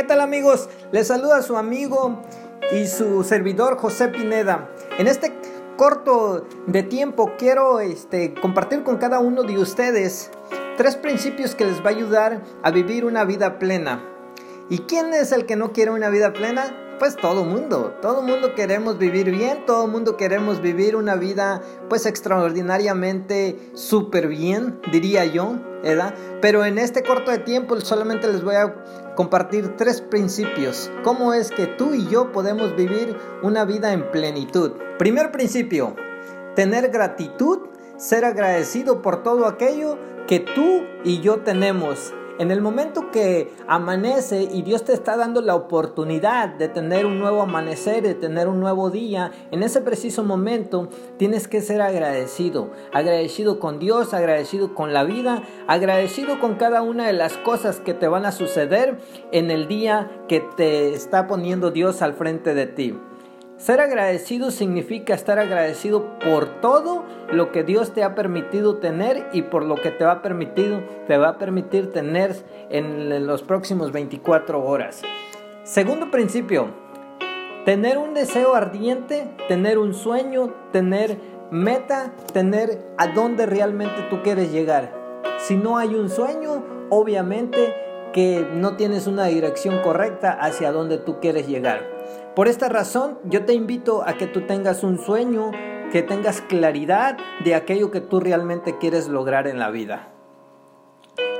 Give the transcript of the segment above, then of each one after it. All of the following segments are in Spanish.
¿Qué tal amigos? Les saluda su amigo y su servidor José Pineda. En este corto de tiempo quiero este, compartir con cada uno de ustedes tres principios que les va a ayudar a vivir una vida plena. ¿Y quién es el que no quiere una vida plena? Pues todo mundo, todo mundo queremos vivir bien, todo mundo queremos vivir una vida pues extraordinariamente súper bien, diría yo, ¿verdad? Pero en este corto de tiempo solamente les voy a compartir tres principios. ¿Cómo es que tú y yo podemos vivir una vida en plenitud? Primer principio, tener gratitud, ser agradecido por todo aquello que tú y yo tenemos en el momento que amanece y Dios te está dando la oportunidad de tener un nuevo amanecer, de tener un nuevo día, en ese preciso momento tienes que ser agradecido. Agradecido con Dios, agradecido con la vida, agradecido con cada una de las cosas que te van a suceder en el día que te está poniendo Dios al frente de ti. Ser agradecido significa estar agradecido por todo lo que Dios te ha permitido tener y por lo que te va a permitir, te va a permitir tener en los próximos 24 horas. Segundo principio, tener un deseo ardiente, tener un sueño, tener meta, tener a dónde realmente tú quieres llegar. Si no hay un sueño, obviamente que no tienes una dirección correcta hacia dónde tú quieres llegar. Por esta razón, yo te invito a que tú tengas un sueño, que tengas claridad de aquello que tú realmente quieres lograr en la vida.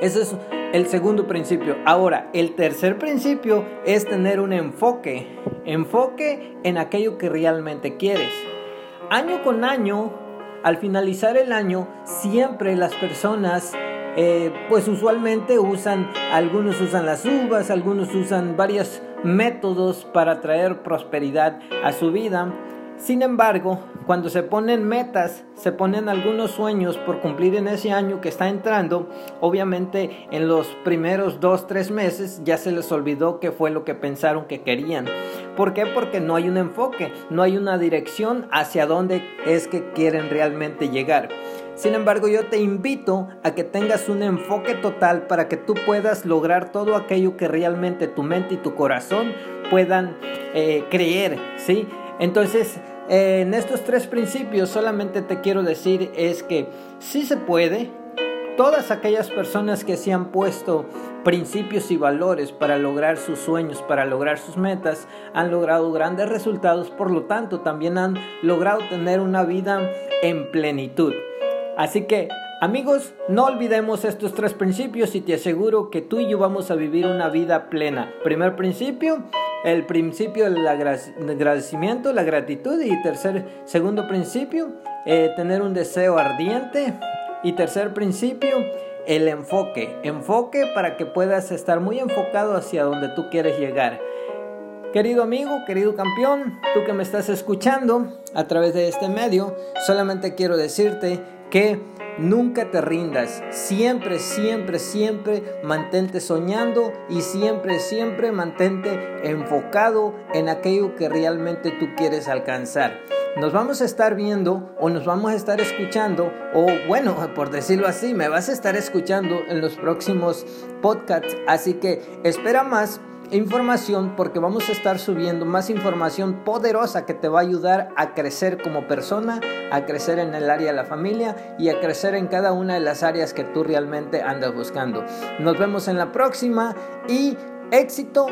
Ese es el segundo principio. Ahora, el tercer principio es tener un enfoque. Enfoque en aquello que realmente quieres. Año con año, al finalizar el año, siempre las personas eh, pues usualmente usan, algunos usan las uvas, algunos usan varios métodos para traer prosperidad a su vida. Sin embargo, cuando se ponen metas, se ponen algunos sueños por cumplir en ese año que está entrando, obviamente en los primeros dos, tres meses ya se les olvidó qué fue lo que pensaron que querían. ¿Por qué? Porque no hay un enfoque, no hay una dirección hacia dónde es que quieren realmente llegar. Sin embargo, yo te invito a que tengas un enfoque total para que tú puedas lograr todo aquello que realmente tu mente y tu corazón puedan eh, creer, ¿sí? Entonces, eh, en estos tres principios solamente te quiero decir es que sí se puede, todas aquellas personas que se han puesto principios y valores para lograr sus sueños, para lograr sus metas, han logrado grandes resultados, por lo tanto también han logrado tener una vida en plenitud. Así que, amigos, no olvidemos estos tres principios y te aseguro que tú y yo vamos a vivir una vida plena. Primer principio, el principio del agradecimiento, la gratitud y tercer, segundo principio, eh, tener un deseo ardiente y tercer principio, el enfoque. Enfoque para que puedas estar muy enfocado hacia donde tú quieres llegar. Querido amigo, querido campeón, tú que me estás escuchando a través de este medio, solamente quiero decirte que nunca te rindas, siempre, siempre, siempre mantente soñando y siempre, siempre mantente enfocado en aquello que realmente tú quieres alcanzar. Nos vamos a estar viendo o nos vamos a estar escuchando o bueno, por decirlo así, me vas a estar escuchando en los próximos podcasts, así que espera más información porque vamos a estar subiendo más información poderosa que te va a ayudar a crecer como persona, a crecer en el área de la familia y a crecer en cada una de las áreas que tú realmente andas buscando. Nos vemos en la próxima y éxito